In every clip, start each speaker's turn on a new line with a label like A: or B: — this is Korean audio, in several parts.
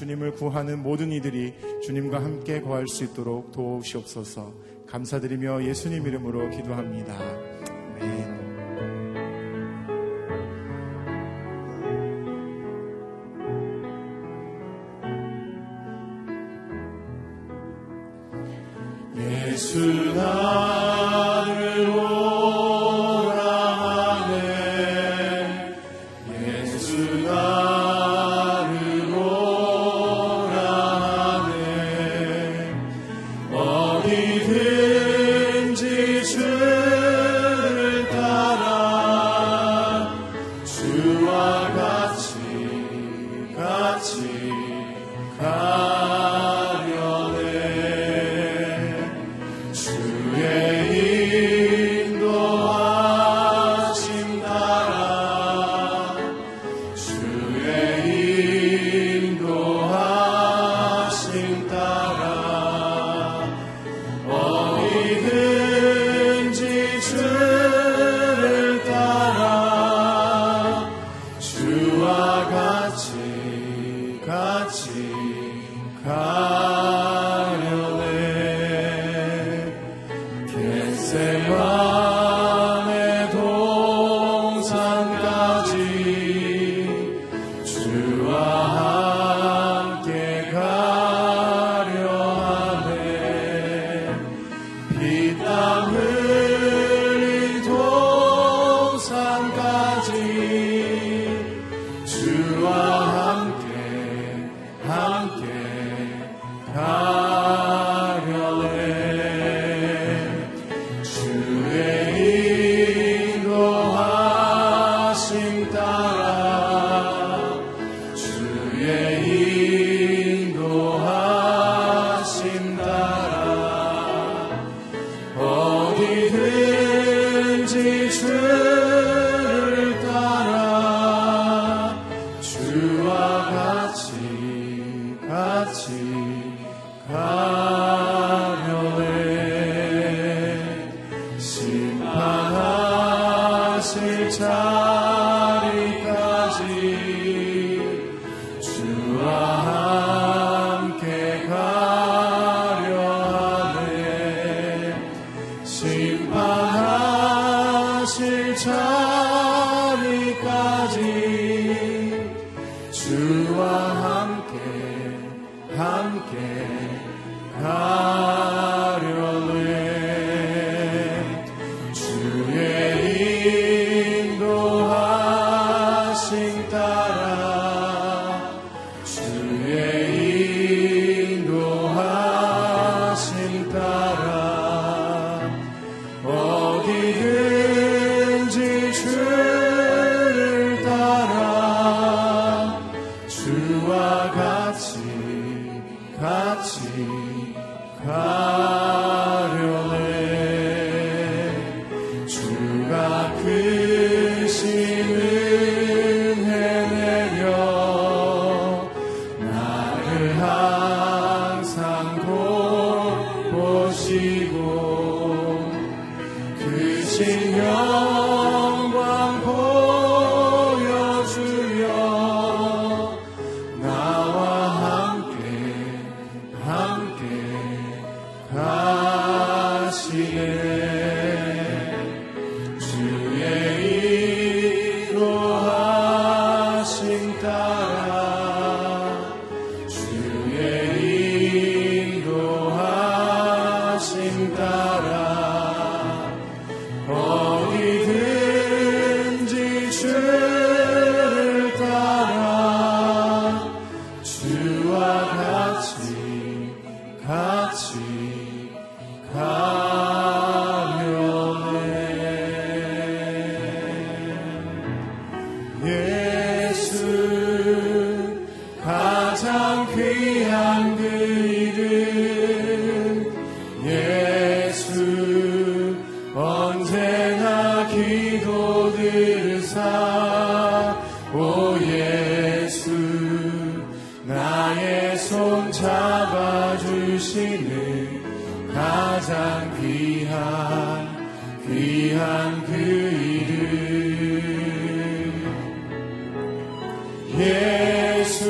A: 주님을 구하는 모든 이들이 주님과 함께 거할 수 있도록 도우시옵소서 감사드리며 예수님 이름으로 기도합니다. 아멘. David. time.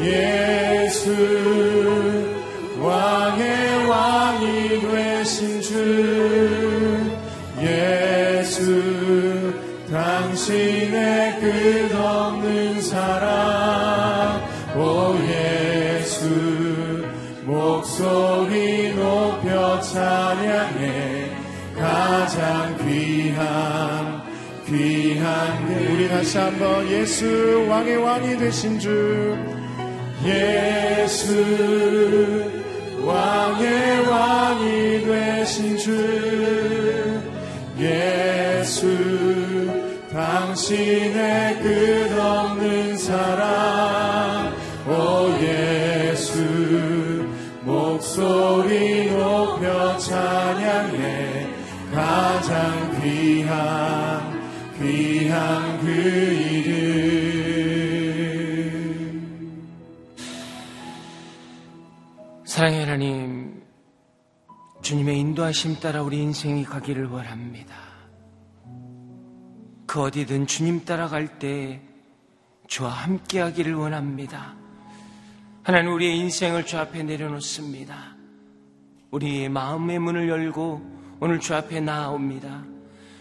A: 예수 왕의 왕이 되신 주 예수 당신의 끝없는 사랑. 오 예수 목소리 높여 찬양해. 가장 귀한 귀한 우리 다시 한번 예수 왕의 왕이 되신 주 예수 왕의 왕이 되신 주. 예수 당신의 끝없는 사랑. 오 예수 목소리 높여 찬양해. 가장 귀한 귀한 그 이름
B: 사랑의 하나님, 주님의 인도하심 따라 우리 인생이 가기를 원합니다. 그 어디든 주님 따라갈 때 주와 함께 하기를 원합니다. 하나님 우리의 인생을 주 앞에 내려놓습니다. 우리의 마음의 문을 열고 오늘 주 앞에 나아옵니다.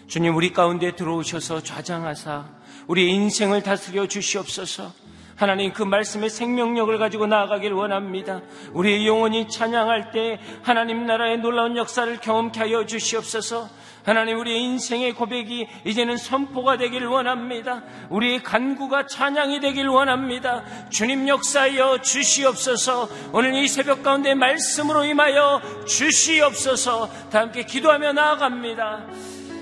B: 주님 우리 가운데 들어오셔서 좌장하사 우리의 인생을 다스려 주시옵소서. 하나님 그 말씀의 생명력을 가지고 나아가길 원합니다. 우리의 영혼이 찬양할 때 하나님 나라의 놀라운 역사를 경험케 하여 주시옵소서. 하나님 우리의 인생의 고백이 이제는 선포가 되길 원합니다. 우리의 간구가 찬양이 되길 원합니다. 주님 역사여 주시옵소서. 오늘 이 새벽 가운데 말씀으로 임하여 주시옵소서. 다 함께 기도하며 나아갑니다.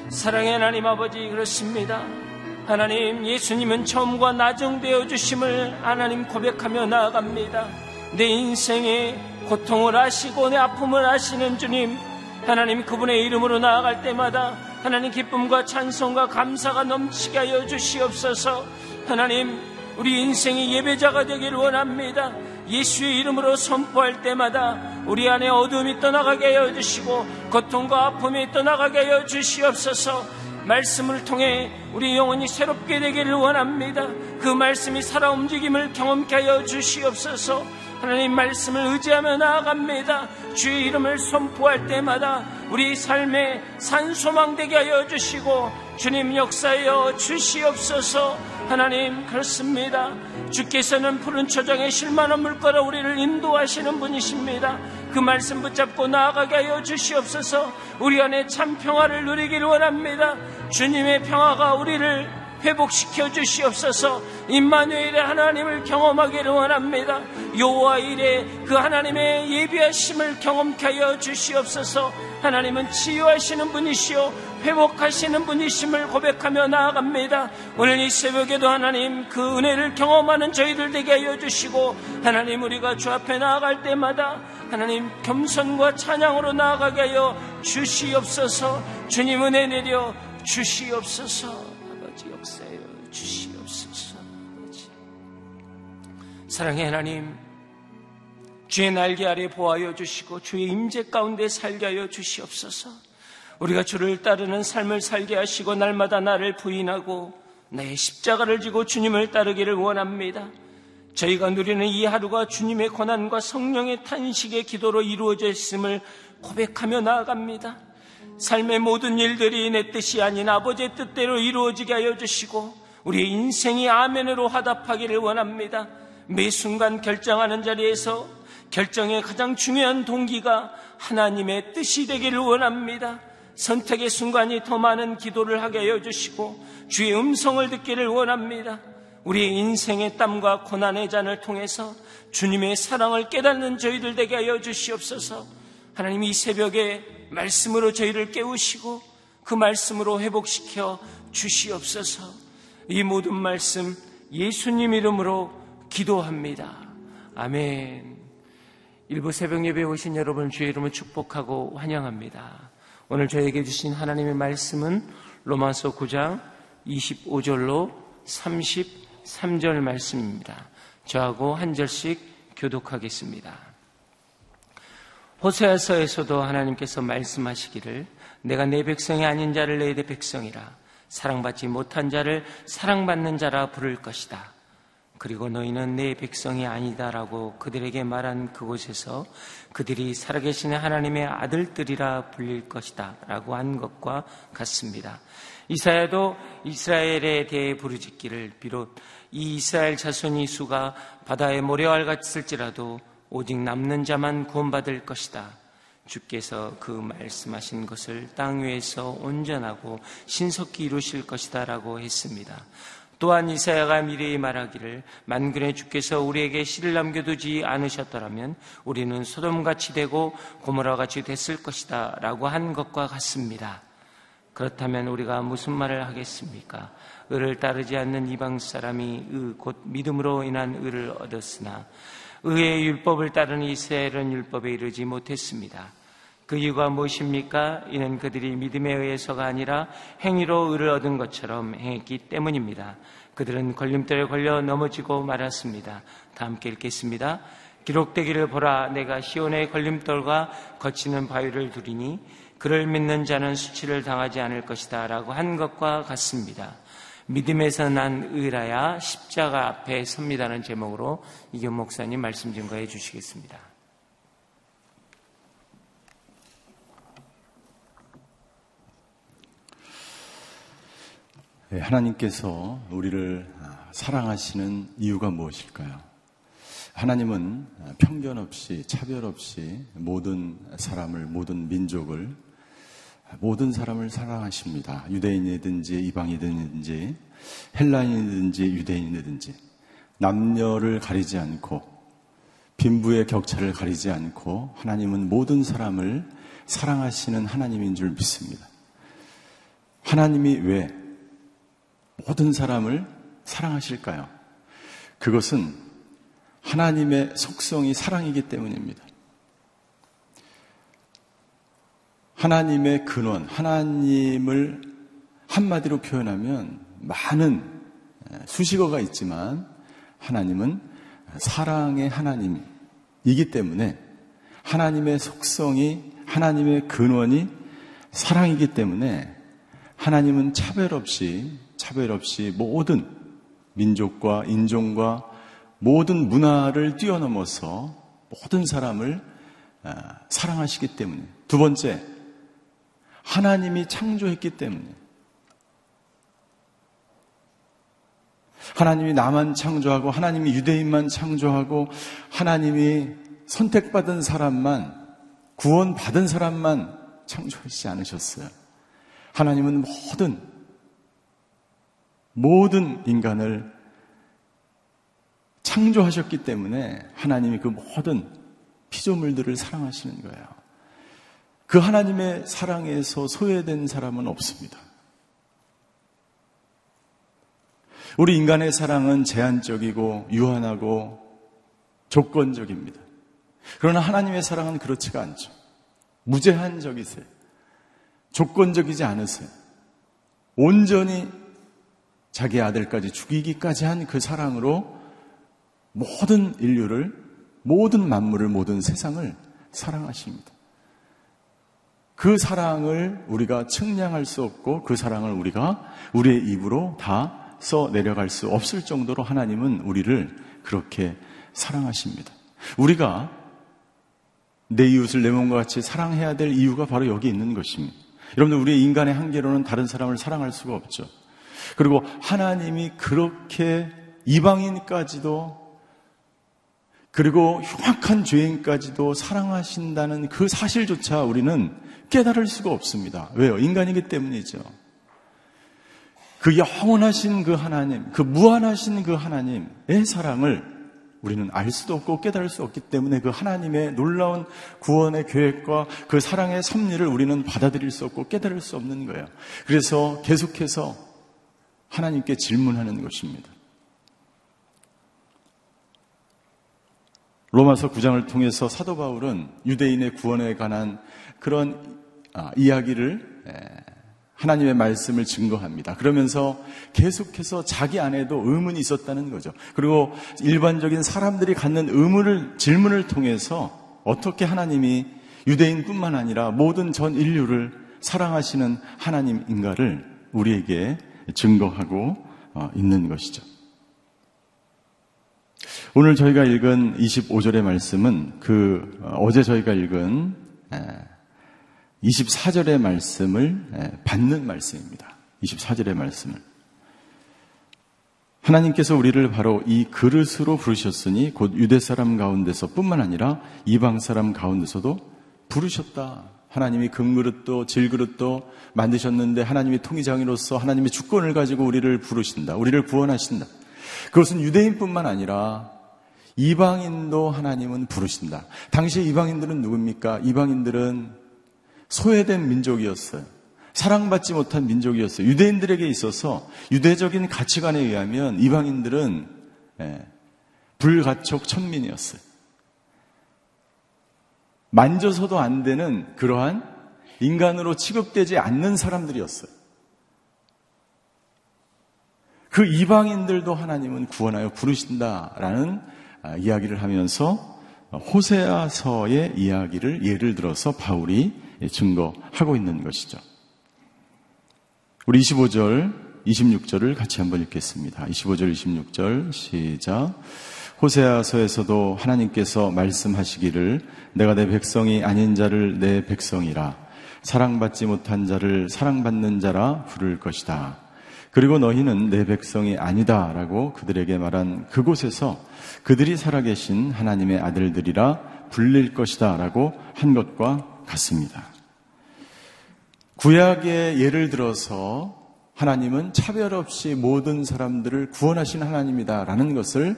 B: 사랑의 하나님 아버지 그렇습니다. 하나님 예수님은 처음과 나중되어 주심을 하나님 고백하며 나아갑니다. 내 인생의 고통을 아시고 내 아픔을 아시는 주님 하나님 그분의 이름으로 나아갈 때마다 하나님 기쁨과 찬송과 감사가 넘치게 하여 주시옵소서 하나님 우리 인생의 예배자가 되기를 원합니다. 예수의 이름으로 선포할 때마다 우리 안에 어둠이 떠나가게 하여 주시고 고통과 아픔이 떠나가게 하여 주시옵소서 말씀을 통해 우리 영혼이 새롭게 되기를 원합니다. 그 말씀이 살아 움직임을 경험케 하여 주시옵소서. 하나님 말씀을 의지하며 나아갑니다. 주의 이름을 선포할 때마다 우리 삶에 산소망 되게 하여 주시고 주님 역사여 주시옵소서. 하나님 그렇습니다. 주께서는 푸른 초장에 실만한 물가로 우리를 인도하시는 분이십니다. 그 말씀 붙잡고 나아가게 하여 주시옵소서 우리 안에 참 평화를 누리기를 원합니다. 주님의 평화가 우리를 회복시켜 주시옵소서 임마누엘의 하나님을 경험하기를 원합니다. 요와 일에 그 하나님의 예비하심을 경험케 하여 주시옵소서 하나님은 치유하시는 분이시오 회복하시는 분이심을 고백하며 나아갑니다. 오늘 이 새벽에도 하나님 그 은혜를 경험하는 저희들 되게 하여 주시고 하나님 우리가 주 앞에 나아갈 때마다 하나님 겸손과 찬양으로 나아가게 하여 주시옵소서 주님 은혜 내려 주시옵소서 아버지 역사여 주시옵소서 아버지 사랑의 하나님 주의 날개 아래 보하여 주시고 주의 임재 가운데 살게 하여 주시옵소서 우리가 주를 따르는 삶을 살게 하시고 날마다 나를 부인하고 나의 십자가를 지고 주님을 따르기를 원합니다. 저희가 누리는 이 하루가 주님의 고난과 성령의 탄식의 기도로 이루어져 있음을 고백하며 나아갑니다. 삶의 모든 일들이 내 뜻이 아닌 아버지의 뜻대로 이루어지게 하여 주시고 우리의 인생이 아멘으로 화답하기를 원합니다. 매 순간 결정하는 자리에서 결정의 가장 중요한 동기가 하나님의 뜻이 되기를 원합니다. 선택의 순간이 더 많은 기도를 하게 하여 주시고 주의 음성을 듣기를 원합니다. 우리의 인생의 땀과 고난의 잔을 통해서 주님의 사랑을 깨닫는 저희들 되게 하여 주시옵소서. 하나님 이 새벽에 말씀으로 저희를 깨우시고 그 말씀으로 회복시켜 주시옵소서. 이 모든 말씀 예수님 이름으로 기도합니다. 아멘. 일부 새벽 예배에 오신 여러분 주의 이름을 축복하고 환영합니다. 오늘 저에게 주신 하나님의 말씀은 로마서 9장 25절로 33절 말씀입니다. 저하고 한 절씩 교독하겠습니다. 호세아서에서도 하나님께서 말씀하시기를 내가 내 백성이 아닌 자를 내 백성이라 사랑받지 못한 자를 사랑받는 자라 부를 것이다. 그리고 너희는 내 백성이 아니다라고 그들에게 말한 그곳에서 그들이 살아계신 하나님의 아들들이라 불릴 것이다 라고 한 것과 같습니다. 이사야도 이스라엘에 대해 부르짖기를 비롯 이 이스라엘 자손이 수가 바다의 모래알 같을지라도 오직 남는 자만 구원받을 것이다. 주께서 그 말씀하신 것을 땅 위에서 온전하고 신속히 이루실 것이다 라고 했습니다. 또한 이사야가 미래에 말하기를 만군의 주께서 우리에게 씨를 남겨두지 않으셨더라면 우리는 소돔같이 되고 고모라같이 됐을 것이다 라고 한 것과 같습니다. 그렇다면 우리가 무슨 말을 하겠습니까? 의를 따르지 않는 이방 사람이 의, 곧 믿음으로 인한 의를 얻었으나 의의 율법을 따르는 이스라엘은 율법에 이르지 못했습니다. 그 이유가 무엇입니까? 이는 그들이 믿음에 의해서가 아니라 행위로 의를 얻은 것처럼 행했기 때문입니다. 그들은 걸림돌에 걸려 넘어지고 말았습니다. 다 함께 읽겠습니다. 기록되기를 보라 내가 시온의 걸림돌과 거치는 바위를 두리니 그를 믿는 자는 수치를 당하지 않을 것이다 라고 한 것과 같습니다. 믿음에서 난 의라야 십자가 앞에 섭니다는 제목으로 이경 목사님 말씀 증거해 주시겠습니다.
C: 네, 하나님께서 우리를 아, 사랑하시는 이유가 무엇일까요? 하나님은 편견 없이 차별 없이 모든 사람을 모든 민족을 모든 사람을 사랑하십니다. 유대인이든지 이방이든지 헬라인이든지 유대인이든지 남녀를 가리지 않고 빈부의 격차를 가리지 않고 하나님은 모든 사람을 사랑하시는 하나님인 줄 믿습니다. 하나님이 왜 모든 사람을 사랑하실까요? 그것은 하나님의 속성이 사랑이기 때문입니다. 하나님의 근원, 하나님을 한마디로 표현하면 많은 수식어가 있지만 하나님은 사랑의 하나님이기 때문에 하나님의 속성이 하나님의 근원이 사랑이기 때문에 하나님은 차별 없이 차별 없이 모든 민족과 인종과 모든 문화를 뛰어넘어서 모든 사람을 아, 사랑하시기 때문에. 두 번째 하나님이 창조했기 때문에 하나님이 나만 창조하고 하나님이 유대인만 창조하고 하나님이 선택받은 사람만 구원받은 사람만 창조하지 않으셨어요. 하나님은 모든 모든 인간을 창조하셨기 때문에 하나님이 그 모든 피조물들을 사랑하시는 거예요. 그 하나님의 사랑에서 소외된 사람은 없습니다. 우리 인간의 사랑은 제한적이고 유한하고 조건적입니다. 그러나 하나님의 사랑은 그렇지가 않죠. 무제한적이세요. 조건적이지 않으세요. 온전히 자기 아들까지 죽이기까지 한 그 사랑으로 모든 인류를, 모든 만물을, 모든 세상을 사랑하십니다. 그 사랑을 우리가 측량할 수 없고 그 사랑을 우리가 우리의 입으로 다 써 내려갈 수 없을 정도로 하나님은 우리를 그렇게 사랑하십니다. 우리가 내 이웃을 내 몸과 같이 사랑해야 될 이유가 바로 여기 있는 것입니다. 여러분들, 우리 인간의 한계로는 다른 사람을 사랑할 수가 없죠. 그리고 하나님이 그렇게 이방인까지도 그리고 흉악한 죄인까지도 사랑하신다는 그 사실조차 우리는 깨달을 수가 없습니다. 왜요? 인간이기 때문이죠. 그 영원하신 그 하나님, 그 무한하신 그 하나님의 사랑을 우리는 알 수도 없고 깨달을 수 없기 때문에 그 하나님의 놀라운 구원의 계획과 그 사랑의 섭리를 우리는 받아들일 수 없고 깨달을 수 없는 거예요. 그래서 계속해서 하나님께 질문하는 것입니다. 로마서 9장을 통해서 사도 바울은 유대인의 구원에 관한 그런 아, 이야기를 하나님의 말씀을 증거합니다. 그러면서 계속해서 자기 안에도 의문이 있었다는 거죠. 그리고 일반적인 사람들이 갖는 의문을, 질문을 통해서 어떻게 하나님이 유대인뿐만 아니라 모든 전 인류를 사랑하시는 하나님인가를 우리에게 증거하고 어, 있는 것이죠. 오늘 저희가 읽은 25절의 말씀은 그 어, 어제 저희가 읽은 24절의 말씀을 받는 말씀입니다. 24절의 말씀을. 하나님께서 우리를 바로 이 그릇으로 부르셨으니 곧 유대 사람 가운데서 뿐만 아니라 이방 사람 가운데서도 부르셨다. 하나님이 금그릇도 질그릇도 만드셨는데 하나님이 통의장이로서 하나님의 주권을 가지고 우리를 부르신다. 우리를 구원하신다. 그것은 유대인뿐만 아니라 이방인도 하나님은 부르신다. 당시 이방인들은 누굽니까? 이방인들은 소외된 민족이었어요. 사랑받지 못한 민족이었어요. 유대인들에게 있어서 유대적인 가치관에 의하면 이방인들은 예, 불가촉 천민이었어요. 만져서도 안 되는 그러한 인간으로 취급되지 않는 사람들이었어요. 그 이방인들도 하나님은 구원하여 부르신다라는 아, 이야기를 하면서 호세아서의 이야기를 예를 들어서 바울이 증거하고 있는 것이죠. 우리 25절, 26절을 같이 한번 읽겠습니다. 25절, 26절 시작. 호세아서에서도 하나님께서 말씀하시기를 내가 내 백성이 아닌 자를 내 백성이라 사랑받지 못한 자를 사랑받는 자라 부를 것이다. 그리고 너희는 내 백성이 아니다라고 그들에게 말한 그곳에서 그들이 살아계신 하나님의 아들들이라 불릴 것이다라고 한 것과 같습니다. 구약의 예를 들어서 하나님은 차별 없이 모든 사람들을 구원하신 하나님이다라는 것을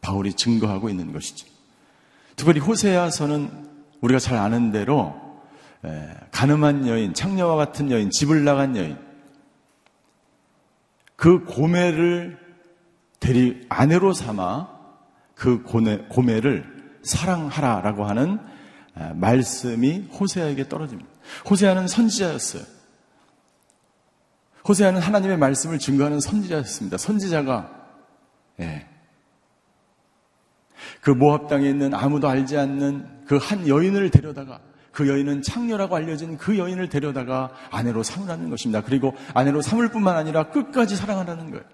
C: 바울이 증거하고 있는 것이죠. 특별히 호세아서는 우리가 잘 아는 대로 가늠한 여인, 창녀와 같은 여인, 집을 나간 여인, 그 고매를 대리 아내로 삼아 그 고매, 고매를 사랑하라라고 하는 말씀이 호세아에게 떨어집니다. 호세아는 선지자였어요. 호세아는 하나님의 말씀을 증거하는 선지자였습니다. 선지자가 예. 그 모압 당에 있는 아무도 알지 않는 그 한 여인을 데려다가 그 여인은 창녀라고 알려진 그 여인을 데려다가 아내로 삼으라는 것입니다. 그리고 아내로 삼을 뿐만 아니라 끝까지 사랑하라는 거예요.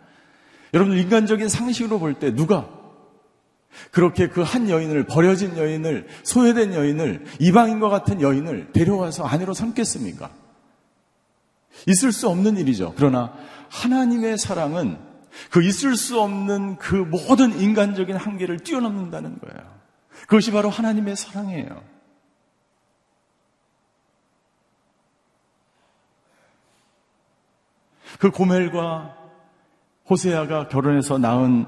C: 여러분 인간적인 상식으로 볼 때 누가 그렇게 그 한 여인을 버려진 여인을 소외된 여인을 이방인과 같은 여인을 데려와서 아내로 삼겠습니까? 있을 수 없는 일이죠. 그러나 하나님의 사랑은 그 있을 수 없는 그 모든 인간적인 한계를 뛰어넘는다는 거예요. 그것이 바로 하나님의 사랑이에요. 그 고멜과 호세아가 결혼해서 낳은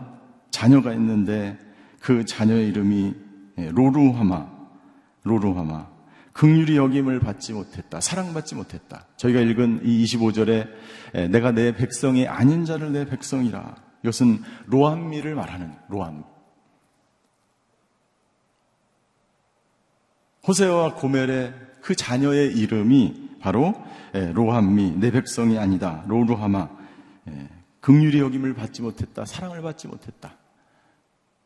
C: 자녀가 있는데 그 자녀의 이름이 예, 로루하마, 로루하마. 극률이 여김을 받지 못했다. 사랑받지 못했다. 저희가 읽은 이 25절에 예, 내가 내 백성이 아닌 자를 내 백성이라. 이것은 로암미를 말하는 로암. 호세와 고멜의 그 자녀의 이름이 바로 예, 로함미 내 백성이 아니다. 로루하마 극률이 여김을 받지 못했다. 사랑을 받지 못했다.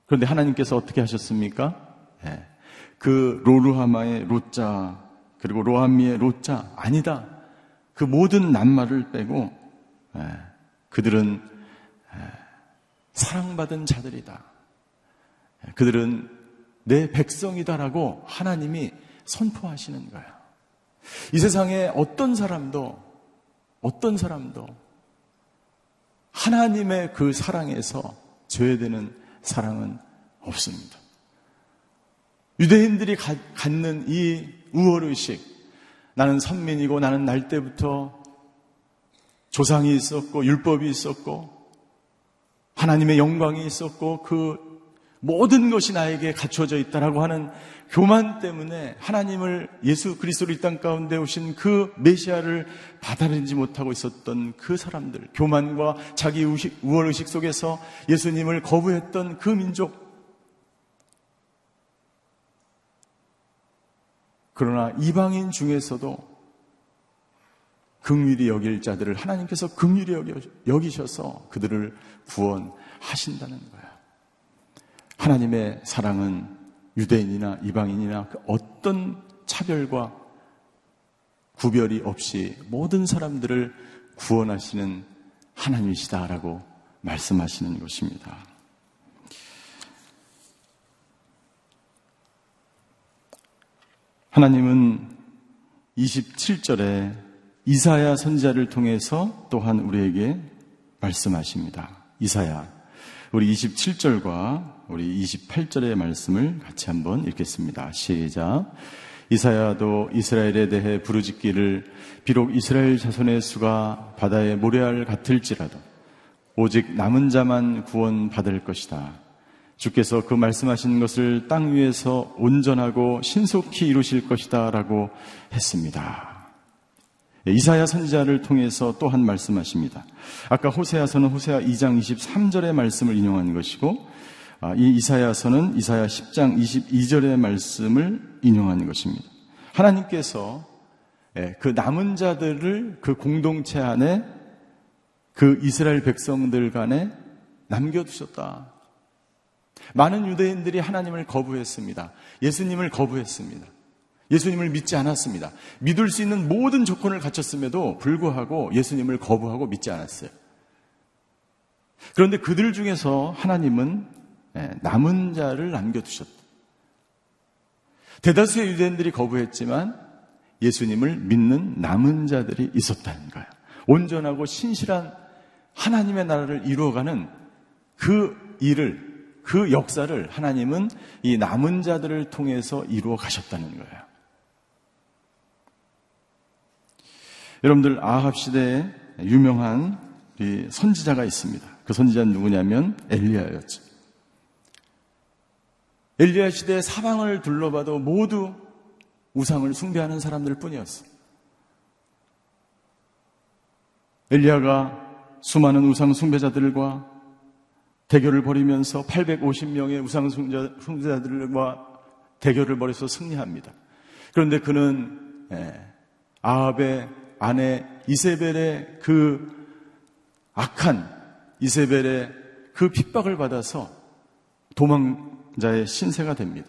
C: 그런데 하나님께서 어떻게 하셨습니까? 예. 그 로루하마의 로자 그리고 로함미의 로자 아니다. 그 모든 낱말을 빼고 예. 그들은 예. 사랑받은 자들이다. 예. 그들은 내 백성이다라고 하나님이 선포하시는 거야. 이 세상에 어떤 사람도 어떤 사람도 하나님의 그 사랑에서 죄되는 사랑은 없습니다. 유대인들이 가, 갖는 이 우월의식, 나는 선민이고 나는 날 때부터 조상이 있었고 율법이 있었고 하나님의 영광이 있었고 그 모든 것이 나에게 갖춰져 있다라고 하는 교만 때문에 하나님을 예수 그리스도로 이땅 가운데 오신 그 메시아를 받아들이지 못하고 있었던 그 사람들, 교만과 자기 우월의식 속에서 예수님을 거부했던 그 민족, 그러나 이방인 중에서도 긍휼히 여길 자들을 하나님께서 긍휼히 여기셔서 그들을 구원하신다는 거예요. 하나님의 사랑은 유대인이나 이방인이나 그 어떤 차별과 구별이 없이 모든 사람들을 구원하시는 하나님이시다라고 말씀하시는 것입니다. 하나님은 27절에 이사야 선지자를 통해서 또한 우리에게 말씀하십니다. 이사야. 우리 27절과 우리 28절의 말씀을 같이 한번 읽겠습니다. 시작. 이사야도 이스라엘에 대해 부르짖기를 비록 이스라엘 자손의 수가 바다의 모래알 같을지라도 오직 남은 자만 구원받을 것이다. 주께서 그 말씀하신 것을 땅 위에서 온전하고 신속히 이루실 것이다 라고 했습니다. 예, 이사야 선지자를 통해서 또한 말씀하십니다. 아까 호세아서는 호세아 2장 23절의 말씀을 인용한 것이고 아, 이 이사야서는 이사야 10장 22절의 말씀을 인용한 것입니다. 하나님께서 예, 그 남은 자들을 그 공동체 안에 그 이스라엘 백성들 간에 남겨두셨다. 많은 유대인들이 하나님을 거부했습니다. 예수님을 거부했습니다. 예수님을 믿지 않았습니다. 믿을 수 있는 모든 조건을 갖췄음에도 불구하고 예수님을 거부하고 믿지 않았어요. 그런데 그들 중에서 하나님은 예, 남은 자를 남겨두셨다. 대다수의 유대인들이 거부했지만 예수님을 믿는 남은 자들이 있었다는 거예요. 온전하고 신실한 하나님의 나라를 이루어가는 그 일을, 그 역사를 하나님은 이 남은 자들을 통해서 이루어 가셨다는 거예요. 여러분들 아합 시대에 유명한 선지자가 있습니다. 그 선지자는 누구냐면 엘리야였죠. 엘리야 시대 사방을 둘러봐도 모두 우상을 숭배하는 사람들 뿐이었어. 엘리야가 수많은 우상 숭배자들과 대결을 벌이면서 850명의 우상 숭배자들과 대결을 벌여서 승리합니다. 그런데 그는 예, 아합의 아내 이세벨의 그 악한 이세벨의 그 핍박을 받아서 도망자의 신세가 됩니다.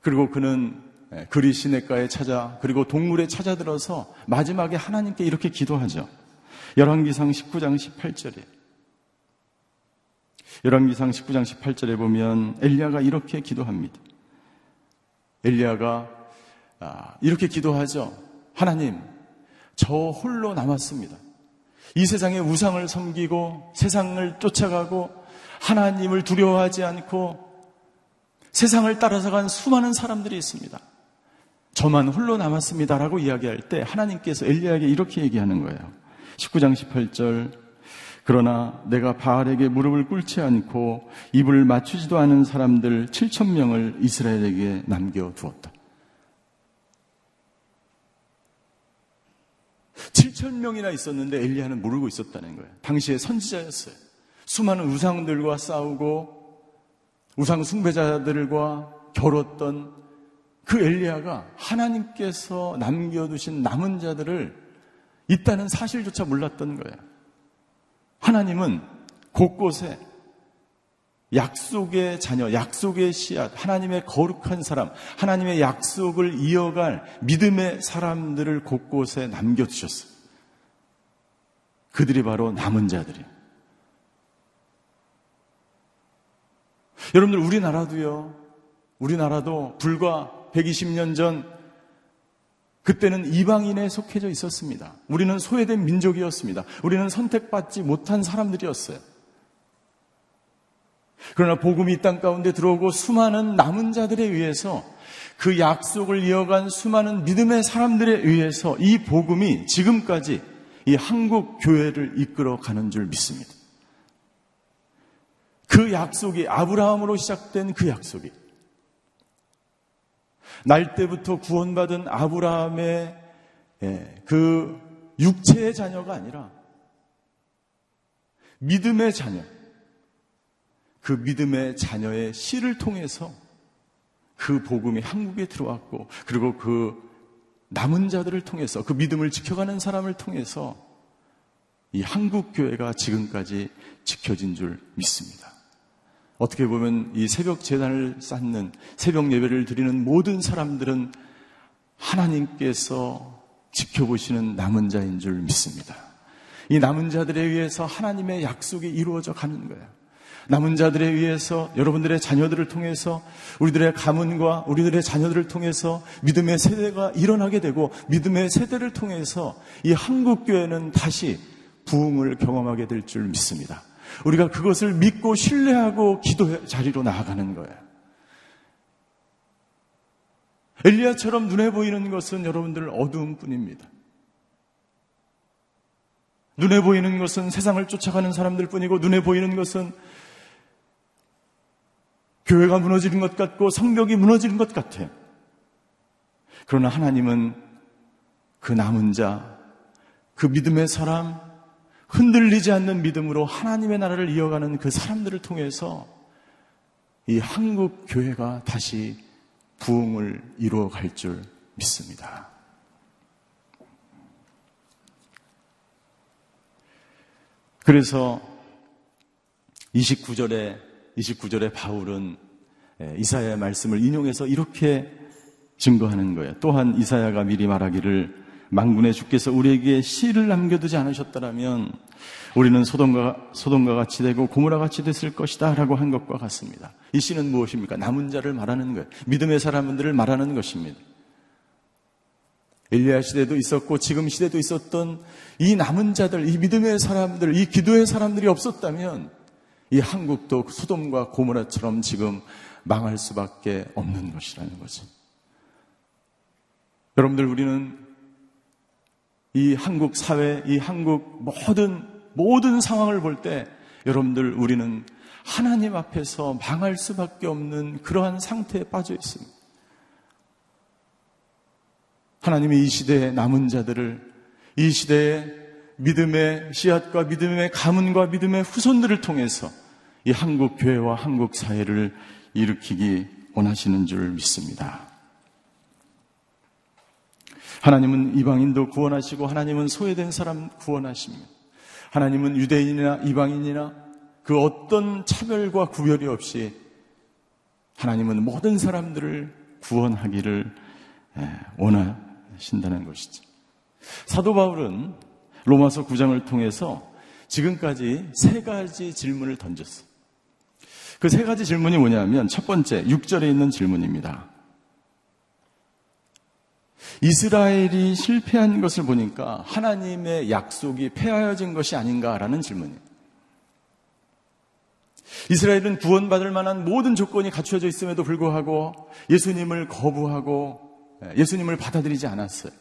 C: 그리고 그는 예, 그리 시내가에 찾아 그리고 동물에 찾아들어서 마지막에 하나님께 이렇게 기도하죠. 열왕기상 19장 18절에 열왕기상 19장 18절에 보면 엘리야가 이렇게 기도합니다. 엘리야가 아, 이렇게 기도하죠. 하나님, 저 홀로 남았습니다. 이 세상에 우상을 섬기고 세상을 쫓아가고 하나님을 두려워하지 않고 세상을 따라서 간 수많은 사람들이 있습니다. 저만 홀로 남았습니다라고 이야기할 때 하나님께서 엘리야에게 이렇게 얘기하는 거예요. 19장 18절 그러나 내가 바알에게 무릎을 꿇지 않고 입을 맞추지도 않은 사람들 7천 명을 이스라엘에게 남겨 두었다. 7천 명이나 있었는데 엘리야는 모르고 있었다는 거예요. 당시에 선지자였어요. 수많은 우상들과 싸우고 우상 숭배자들과 겨뤘던 그 엘리야가 하나님께서 남겨두신 남은 자들을 있다는 사실조차 몰랐던 거예요. 하나님은 곳곳에 약속의 자녀, 약속의 씨앗, 하나님의 거룩한 사람, 하나님의 약속을 이어갈 믿음의 사람들을 곳곳에 남겨두셨어요. 그들이 바로 남은 자들이에요. 여러분들, 우리나라도요, 우리나라도 불과 120년 전 그때는 이방인에 속해져 있었습니다. 우리는 소외된 민족이었습니다. 우리는 선택받지 못한 사람들이었어요. 그러나 복음이 이땅 가운데 들어오고 수많은 남은 자들에 의해서 그 약속을 이어간 수많은 믿음의 사람들에 의해서 이 복음이 지금까지 이 한국 교회를 이끌어 가는 줄 믿습니다. 그 약속이 아브라함으로 시작된 그 약속이 날 때부터 구원받은 아브라함의 예, 그 육체의 자녀가 아니라 믿음의 자녀, 그 믿음의 자녀의 씨를 통해서 그 복음이 한국에 들어왔고 그리고 그 남은 자들을 통해서 그 믿음을 지켜가는 사람을 통해서 이 한국 교회가 지금까지 지켜진 줄 믿습니다. 어떻게 보면 이 새벽 재단을 쌓는 새벽 예배를 드리는 모든 사람들은 하나님께서 지켜보시는 남은 자인 줄 믿습니다. 이 남은 자들에 의해서 하나님의 약속이 이루어져 가는 거예요. 남은 자들에 의해서 여러분들의 자녀들을 통해서 우리들의 가문과 우리들의 자녀들을 통해서 믿음의 세대가 일어나게 되고 믿음의 세대를 통해서 이 한국 교회는 다시 부흥을 경험하게 될 줄 믿습니다. 우리가 그것을 믿고 신뢰하고 기도 자리로 나아가는 거예요. 엘리야처럼 눈에 보이는 것은 여러분들 어두운 뿐입니다. 눈에 보이는 것은 세상을 쫓아가는 사람들 뿐이고 눈에 보이는 것은 교회가 무너지는 것 같고 성벽이 무너지는 것 같아요. 그러나 하나님은 그 남은 자, 그 믿음의 사람, 흔들리지 않는 믿음으로 하나님의 나라를 이어가는 그 사람들을 통해서 이 한국 교회가 다시 부흥을 이루어 갈 줄 믿습니다. 그래서 29절에 29절에 바울은 예, 이사야의 말씀을 인용해서 이렇게 증거하는 거예요. 또한 이사야가 미리 말하기를 망군의 주께서 우리에게 씨를 남겨두지 않으셨다면 우리는 소돔과 소돔과 같이 되고 고무라 같이 됐을 것이다 라고 한 것과 같습니다. 이 씨는 무엇입니까? 남은 자를 말하는 거예요. 믿음의 사람들을 말하는 것입니다. 엘리야 시대도 있었고 지금 시대도 있었던 이 남은 자들, 이 믿음의 사람들, 이 기도의 사람들이 없었다면 이 한국도 소돔과 고무라처럼 지금 망할 수밖에 없는 것이라는 거죠. 여러분들 우리는 이 한국 사회, 이 한국 모든 모든 상황을 볼 때 여러분들 우리는 하나님 앞에서 망할 수밖에 없는 그러한 상태에 빠져 있습니다. 하나님이 이 시대의 남은 자들을 이 시대의 믿음의 씨앗과 믿음의 가문과 믿음의 후손들을 통해서 이 한국 교회와 한국 사회를 일으키기 원하시는 줄 믿습니다. 하나님은 이방인도 구원하시고 하나님은 소외된 사람 구원하십니다. 하나님은 유대인이나 이방인이나 그 어떤 차별과 구별이 없이 하나님은 모든 사람들을 구원하기를 원하신다는 것이죠. 사도 바울은 로마서 9장을 통해서 지금까지 세 가지 질문을 던졌어요. 그 세 가지 질문이 뭐냐면 첫 번째, 6절에 있는 질문입니다. 이스라엘이 실패한 것을 보니까 하나님의 약속이 폐하여진 것이 아닌가라는 질문이에요. 이스라엘은 구원받을 만한 모든 조건이 갖추어져 있음에도 불구하고 예수님을 거부하고 예수님을 받아들이지 않았어요.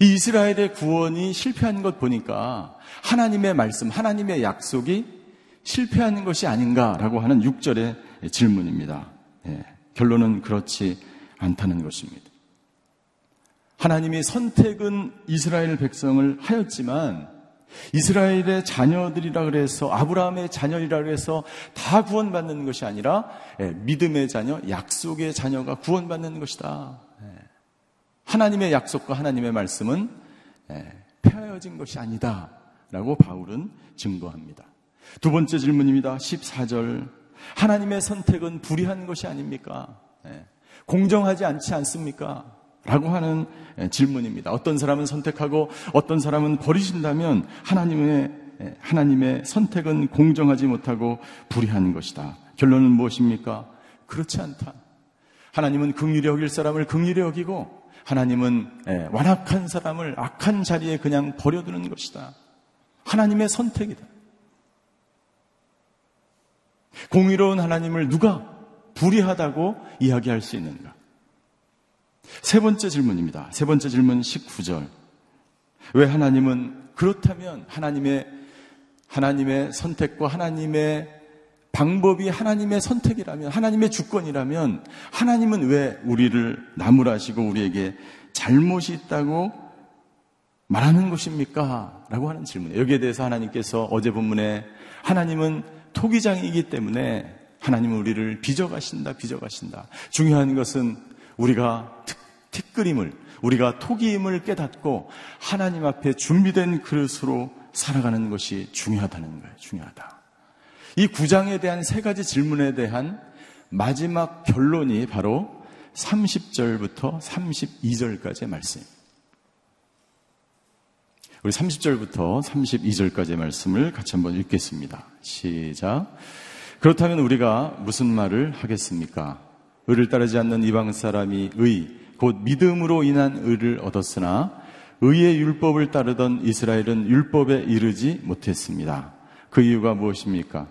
C: 이 이스라엘의 구원이 실패한 것 보니까 하나님의 말씀, 하나님의 약속이 실패하는 것이 아닌가라고 하는 6절의 질문입니다. 예, 결론은 그렇지 않다는 것입니다. 하나님이 선택은 이스라엘 백성을 하였지만 이스라엘의 자녀들이라 그래서 아브라함의 자녀이라 그래서 다 구원받는 것이 아니라 예, 믿음의 자녀, 약속의 자녀가 구원받는 것이다. 예. 하나님의 약속과 하나님의 말씀은 예, 폐하여진 것이 아니다. 라고 바울은 증거합니다. 두 번째 질문입니다. 14절. 하나님의 선택은 불의한 것이 아닙니까? 공정하지 않지 않습니까? 라고 하는 예, 질문입니다. 어떤 사람은 선택하고 어떤 사람은 버리신다면 하나님의, 예, 하나님의 선택은 공정하지 못하고 불의한 것이다. 결론은 무엇입니까? 그렇지 않다. 하나님은 긍휼히 여길 사람을 긍휼히 여기고 하나님은 예, 완악한 사람을 악한 자리에 그냥 버려두는 것이다. 하나님의 선택이다. 공의로운 하나님을 누가 불의하다고 이야기할 수 있는가? 세 번째 질문입니다. 세 번째 질문 19절. 왜 하나님은 그렇다면 하나님의 하나님의 선택과 하나님의 방법이 하나님의 선택이라면 하나님의 주권이라면 하나님은 왜 우리를 나무라시고 우리에게 잘못이 있다고 말하는 것입니까? 라고 하는 질문이에요. 여기에 대해서 하나님께서 어제 본문에 하나님은 토기장이기 때문에 하나님은 우리를 빚어가신다, 빚어가신다. 중요한 것은 우리가 티끌임을 우리가 토기임을 깨닫고 하나님 앞에 준비된 그릇으로 살아가는 것이 중요하다는 거예요. 중요하다. 이 구장에 대한 세 가지 질문에 대한 마지막 결론이 바로 30절부터 32절까지의 말씀입니다. 우리 30절부터 32절까지의 말씀을 같이 한번 읽겠습니다. 시작. 그렇다면 우리가 무슨 말을 하겠습니까? 의를 따르지 않는 이방 사람이 의, 곧 믿음으로 인한 의를 얻었으나 의의 율법을 따르던 이스라엘은 율법에 이르지 못했습니다. 그 이유가 무엇입니까?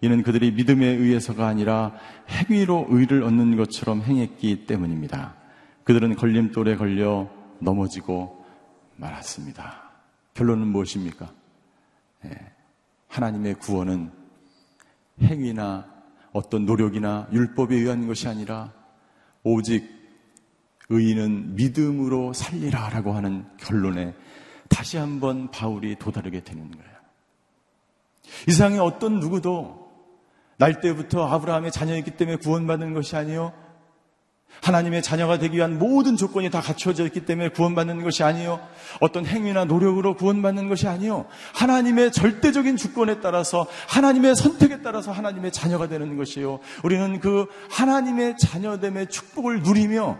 C: 이는 그들이 믿음에 의해서가 아니라 행위로 의를 얻는 것처럼 행했기 때문입니다. 그들은 걸림돌에 걸려 넘어지고 말았습니다. 결론은 무엇입니까? 예, 하나님의 구원은 행위나 어떤 노력이나 율법에 의한 것이 아니라 오직 의인은 믿음으로 살리라 라고 하는 결론에 다시 한번 바울이 도달하게 되는 거예요. 이상의 어떤 누구도 날 때부터 아브라함의 자녀였기 때문에 구원받는 것이 아니요. 하나님의 자녀가 되기 위한 모든 조건이 다 갖춰져 있기 때문에 구원받는 것이 아니요. 어떤 행위나 노력으로 구원받는 것이 아니요. 하나님의 절대적인 주권에 따라서 하나님의 선택에 따라서 하나님의 자녀가 되는 것이요. 우리는 그 하나님의 자녀됨의 축복을 누리며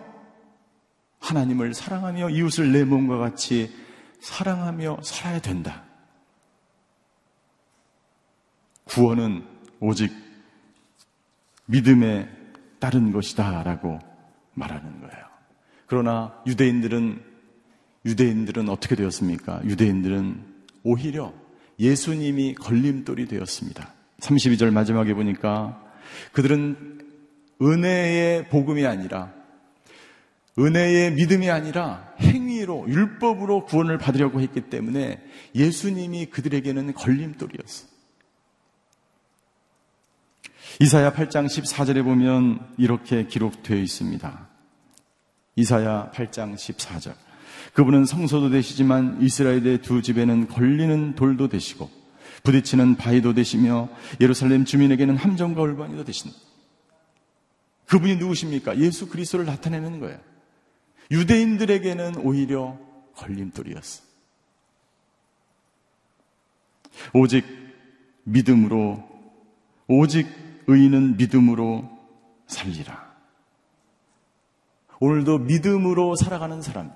C: 하나님을 사랑하며 이웃을 내 몸과 같이 사랑하며 살아야 된다. 구원은 오직 믿음에 따른 것이다 라고 말하는 거예요. 그러나 유대인들은 유대인들은 어떻게 되었습니까? 유대인들은 오히려 예수님이 걸림돌이 되었습니다. 32절 마지막에 보니까 그들은 은혜의 복음이 아니라 은혜의 믿음이 아니라 행위로 율법으로 구원을 받으려고 했기 때문에 예수님이 그들에게는 걸림돌이었어. 이사야 8장 14절에 보면 이렇게 기록되어 있습니다. 이사야 8장 14절. 그분은 성소도 되시지만 이스라엘의 두 집에는 걸리는 돌도 되시고 부딪히는 바위도 되시며 예루살렘 주민에게는 함정과 올반이도 되신다. 그분이 누구십니까? 예수 그리스도를 나타내는 거예요. 유대인들에게는 오히려 걸림돌이었어. 오직 믿음으로, 오직 의인은 믿음으로 살리라. 오늘도 믿음으로 살아가는 사람,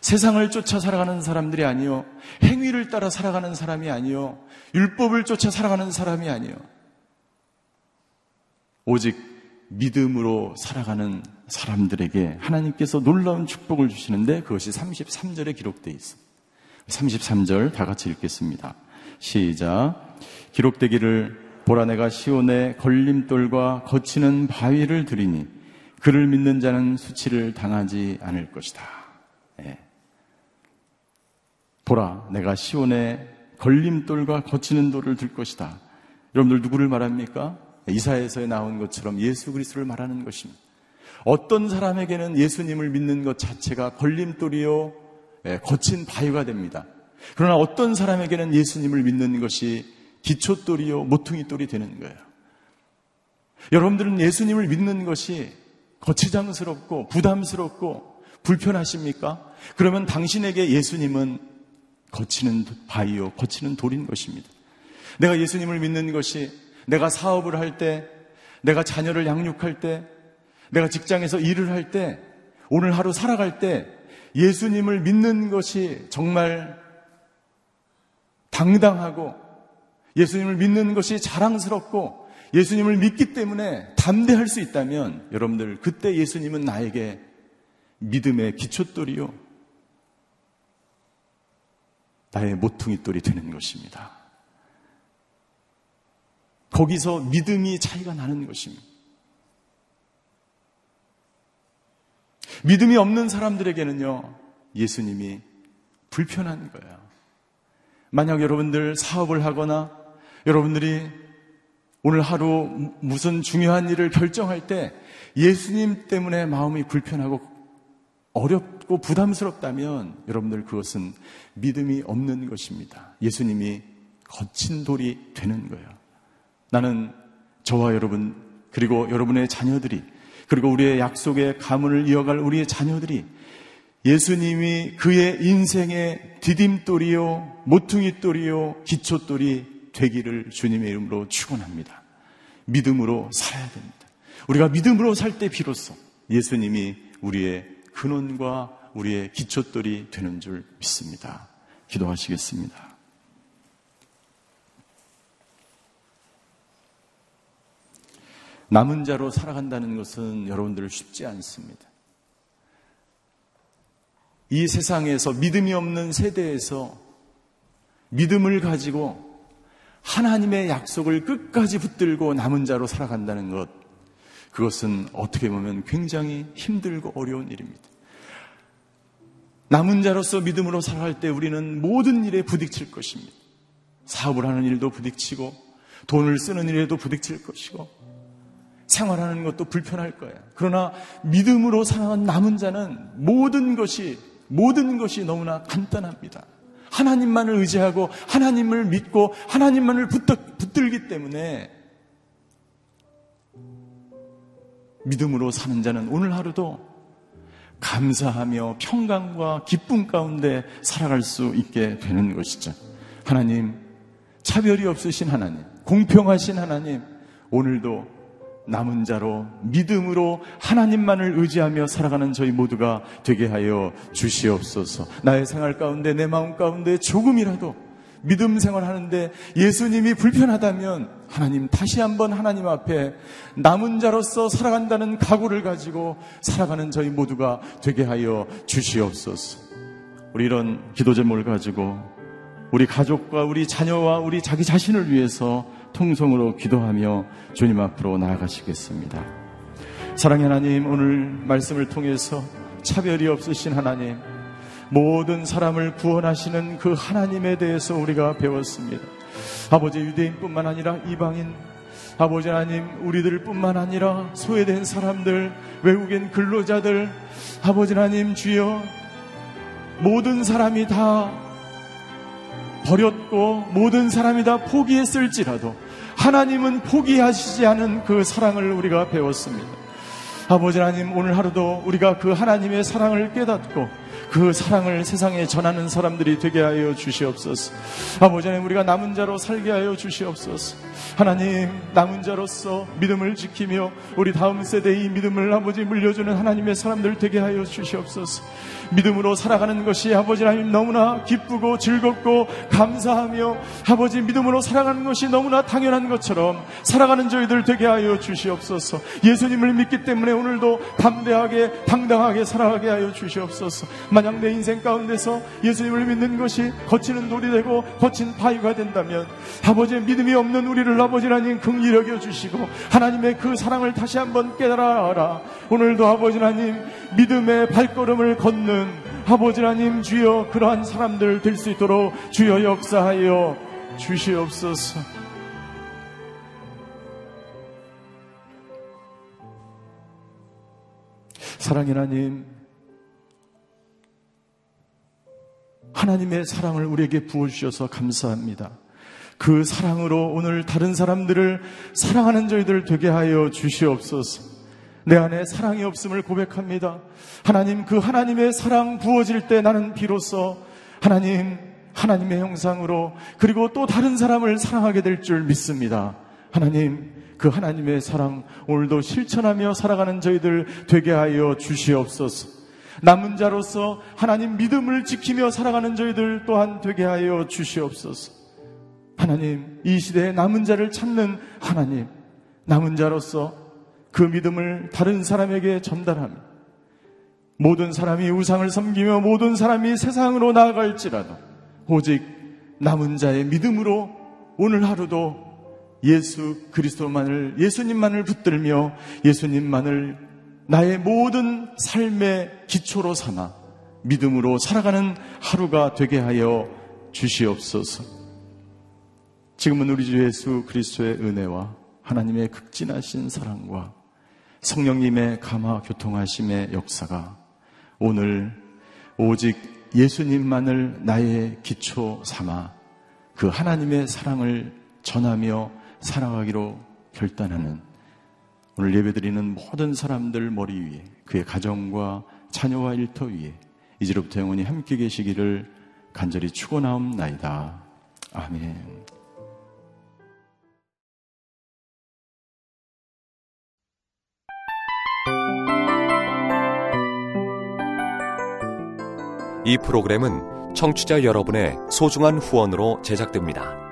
C: 세상을 쫓아 살아가는 사람들이 아니요, 행위를 따라 살아가는 사람이 아니요, 율법을 쫓아 살아가는 사람이 아니요, 오직 믿음으로 살아가는 사람들에게 하나님께서 놀라운 축복을 주시는데 그것이 33절에 기록되어 있습니다. 33절 다 같이 읽겠습니다. 시작. 기록되기를 보라 내가 시온에 걸림돌과 거치는 바위를 들이니 그를 믿는 자는 수치를 당하지 않을 것이다. 네. 보라 내가 시온에 걸림돌과 거치는 돌을 들 것이다. 여러분들 누구를 말합니까? 이사에서 나온 것처럼 예수 그리스도를 말하는 것입니다. 어떤 사람에게는 예수님을 믿는 것 자체가 걸림돌이요, 예, 거친 바위가 됩니다. 그러나 어떤 사람에게는 예수님을 믿는 것이 기초돌이요, 모퉁이돌이 되는 거예요. 여러분들은 예수님을 믿는 것이 거치장스럽고 부담스럽고 불편하십니까? 그러면 당신에게 예수님은 거치는 바위요, 거치는 돌인 것입니다. 내가 예수님을 믿는 것이 내가 사업을 할 때, 내가 자녀를 양육할 때, 내가 직장에서 일을 할 때, 오늘 하루 살아갈 때 예수님을 믿는 것이 정말 당당하고 예수님을 믿는 것이 자랑스럽고 예수님을 믿기 때문에 담대할 수 있다면 여러분들 그때 예수님은 나에게 믿음의 기초돌이요. 나의 모퉁이 돌이 되는 것입니다. 거기서 믿음이 차이가 나는 것입니다. 믿음이 없는 사람들에게는요, 예수님이 불편한 거예요. 만약 여러분들 사업을 하거나 여러분들이 오늘 하루 무슨 중요한 일을 결정할 때 예수님 때문에 마음이 불편하고 어렵고 부담스럽다면 여러분들 그것은 믿음이 없는 것입니다. 예수님이 거친 돌이 되는 거예요. 나는 저와 여러분 그리고 여러분의 자녀들이 그리고 우리의 약속의 가문을 이어갈 우리의 자녀들이 예수님이 그의 인생의 디딤돌이요, 모퉁이돌이요, 기초돌이 되기를 주님의 이름으로 축원합니다. 믿음으로 살아야 됩니다. 우리가 믿음으로 살 때 비로소 예수님이 우리의 근원과 우리의 기초돌이 되는 줄 믿습니다. 기도하시겠습니다. 남은 자로 살아간다는 것은 여러분들 쉽지 않습니다. 이 세상에서 믿음이 없는 세대에서 믿음을 가지고 하나님의 약속을 끝까지 붙들고 남은 자로 살아간다는 것, 그것은 어떻게 보면 굉장히 힘들고 어려운 일입니다. 남은 자로서 믿음으로 살아갈 때 우리는 모든 일에 부딪힐 것입니다. 사업을 하는 일도 부딪히고, 돈을 쓰는 일에도 부딪힐 것이고, 생활하는 것도 불편할 거예요. 그러나 믿음으로 살아간 남은 자는 모든 것이, 모든 것이 너무나 간단합니다. 하나님만을 의지하고, 하나님을 믿고, 하나님만을 붙들 기 때문에 믿음으로 사는 자는 오늘 하루도 감사하며 평강과 기쁨 가운데 살아갈 수 있게 되는 것이죠. 하나님, 차별이 없으신 하나님, 공평하신 하나님, 오늘도 남은 자로 믿음으로 하나님만을 의지하며 살아가는 저희 모두가 되게 하여 주시옵소서. 나의 생활 가운데 내 마음 가운데 조금이라도 믿음 생활하는데 예수님이 불편하다면 하나님 다시 한번 하나님 앞에 남은 자로서 살아간다는 각오를 가지고 살아가는 저희 모두가 되게 하여 주시옵소서. 우리 이런 기도 제목을 가지고 우리 가족과 우리 자녀와 우리 자기 자신을 위해서 통성으로 기도하며 주님 앞으로 나아가시겠습니다. 사랑의 하나님, 오늘 말씀을 통해서 차별이 없으신 하나님, 모든 사람을 구원하시는 그 하나님에 대해서 우리가 배웠습니다. 아버지 유대인뿐만 아니라 이방인, 아버지 하나님 우리들 뿐만 아니라 소외된 사람들, 외국인 근로자들, 아버지 하나님 주여 모든 사람이 다 버렸고 모든 사람이 다 포기했을지라도 하나님은 포기하시지 않은 그 사랑을 우리가 배웠습니다. 아버지 하나님 오늘 하루도 우리가 그 하나님의 사랑을 깨닫고 그 사랑을 세상에 전하는 사람들이 되게 하여 주시옵소서. 아버지 하나님 우리가 남은 자로 살게 하여 주시옵소서. 하나님 남은 자로서 믿음을 지키며 우리 다음 세대의 믿음을 아버지 물려주는 하나님의 사람들 되게 하여 주시옵소서. 믿음으로 살아가는 것이 아버지 하나님 너무나 기쁘고 즐겁고 감사하며 아버지 믿음으로 살아가는 것이 너무나 당연한 것처럼 살아가는 저희들 되게 하여 주시옵소서. 예수님을 믿기 때문에 오늘도 담대하게 당당하게 살아가게 하여 주시옵소서. 만약 내 인생 가운데서 예수님을 믿는 것이 거치는 돌이 되고 거친 바위가 된다면 아버지의 믿음이 없는 우리를 아버지 하나님 긍휼히 여겨 주시고 하나님의 그 사랑을 다시 한번 깨달아라. 오늘도 아버지 하나님 믿음의 발걸음을 걷는 아버지 하나님 주여 그러한 사람들 될 수 있도록 주여 역사하여 주시옵소서. 사랑의 하나님, 하나님의 사랑을 우리에게 부어주셔서 감사합니다. 그 사랑으로 오늘 다른 사람들을 사랑하는 저희들 되게 하여 주시옵소서. 내 안에 사랑이 없음을 고백합니다. 하나님, 그 하나님의 사랑 부어질 때 나는 비로소 하나님, 하나님의 형상으로 그리고 또 다른 사람을 사랑하게 될 줄 믿습니다. 하나님, 그 하나님의 사랑 오늘도 실천하며 살아가는 저희들 되게 하여 주시옵소서. 남은 자로서 하나님 믿음을 지키며 살아가는 저희들 또한 되게 하여 주시옵소서. 하나님, 이 시대에 남은 자를 찾는 하나님, 남은 자로서 그 믿음을 다른 사람에게 전달하며 모든 사람이 우상을 섬기며 모든 사람이 세상으로 나아갈지라도 오직 남은 자의 믿음으로 오늘 하루도 예수 그리스도만을 예수님만을 붙들며 예수님만을 나의 모든 삶의 기초로 삼아 믿음으로 살아가는 하루가 되게 하여 주시옵소서. 지금은 우리 주 예수 그리스도의 은혜와 하나님의 극진하신 사랑과 성령님의 감화 교통하심의 역사가 오늘 오직 예수님만을 나의 기초 삼아 그 하나님의 사랑을 전하며 살아가기로 결단하는 오늘 예배드리는 모든 사람들 머리 위에 그의 가정과 자녀와 일터 위에 이제로부터 영원히 함께 계시기를 간절히 축원하옵나이다. 아멘.
D: 이 프로그램은 청취자 여러분의 소중한 후원으로 제작됩니다.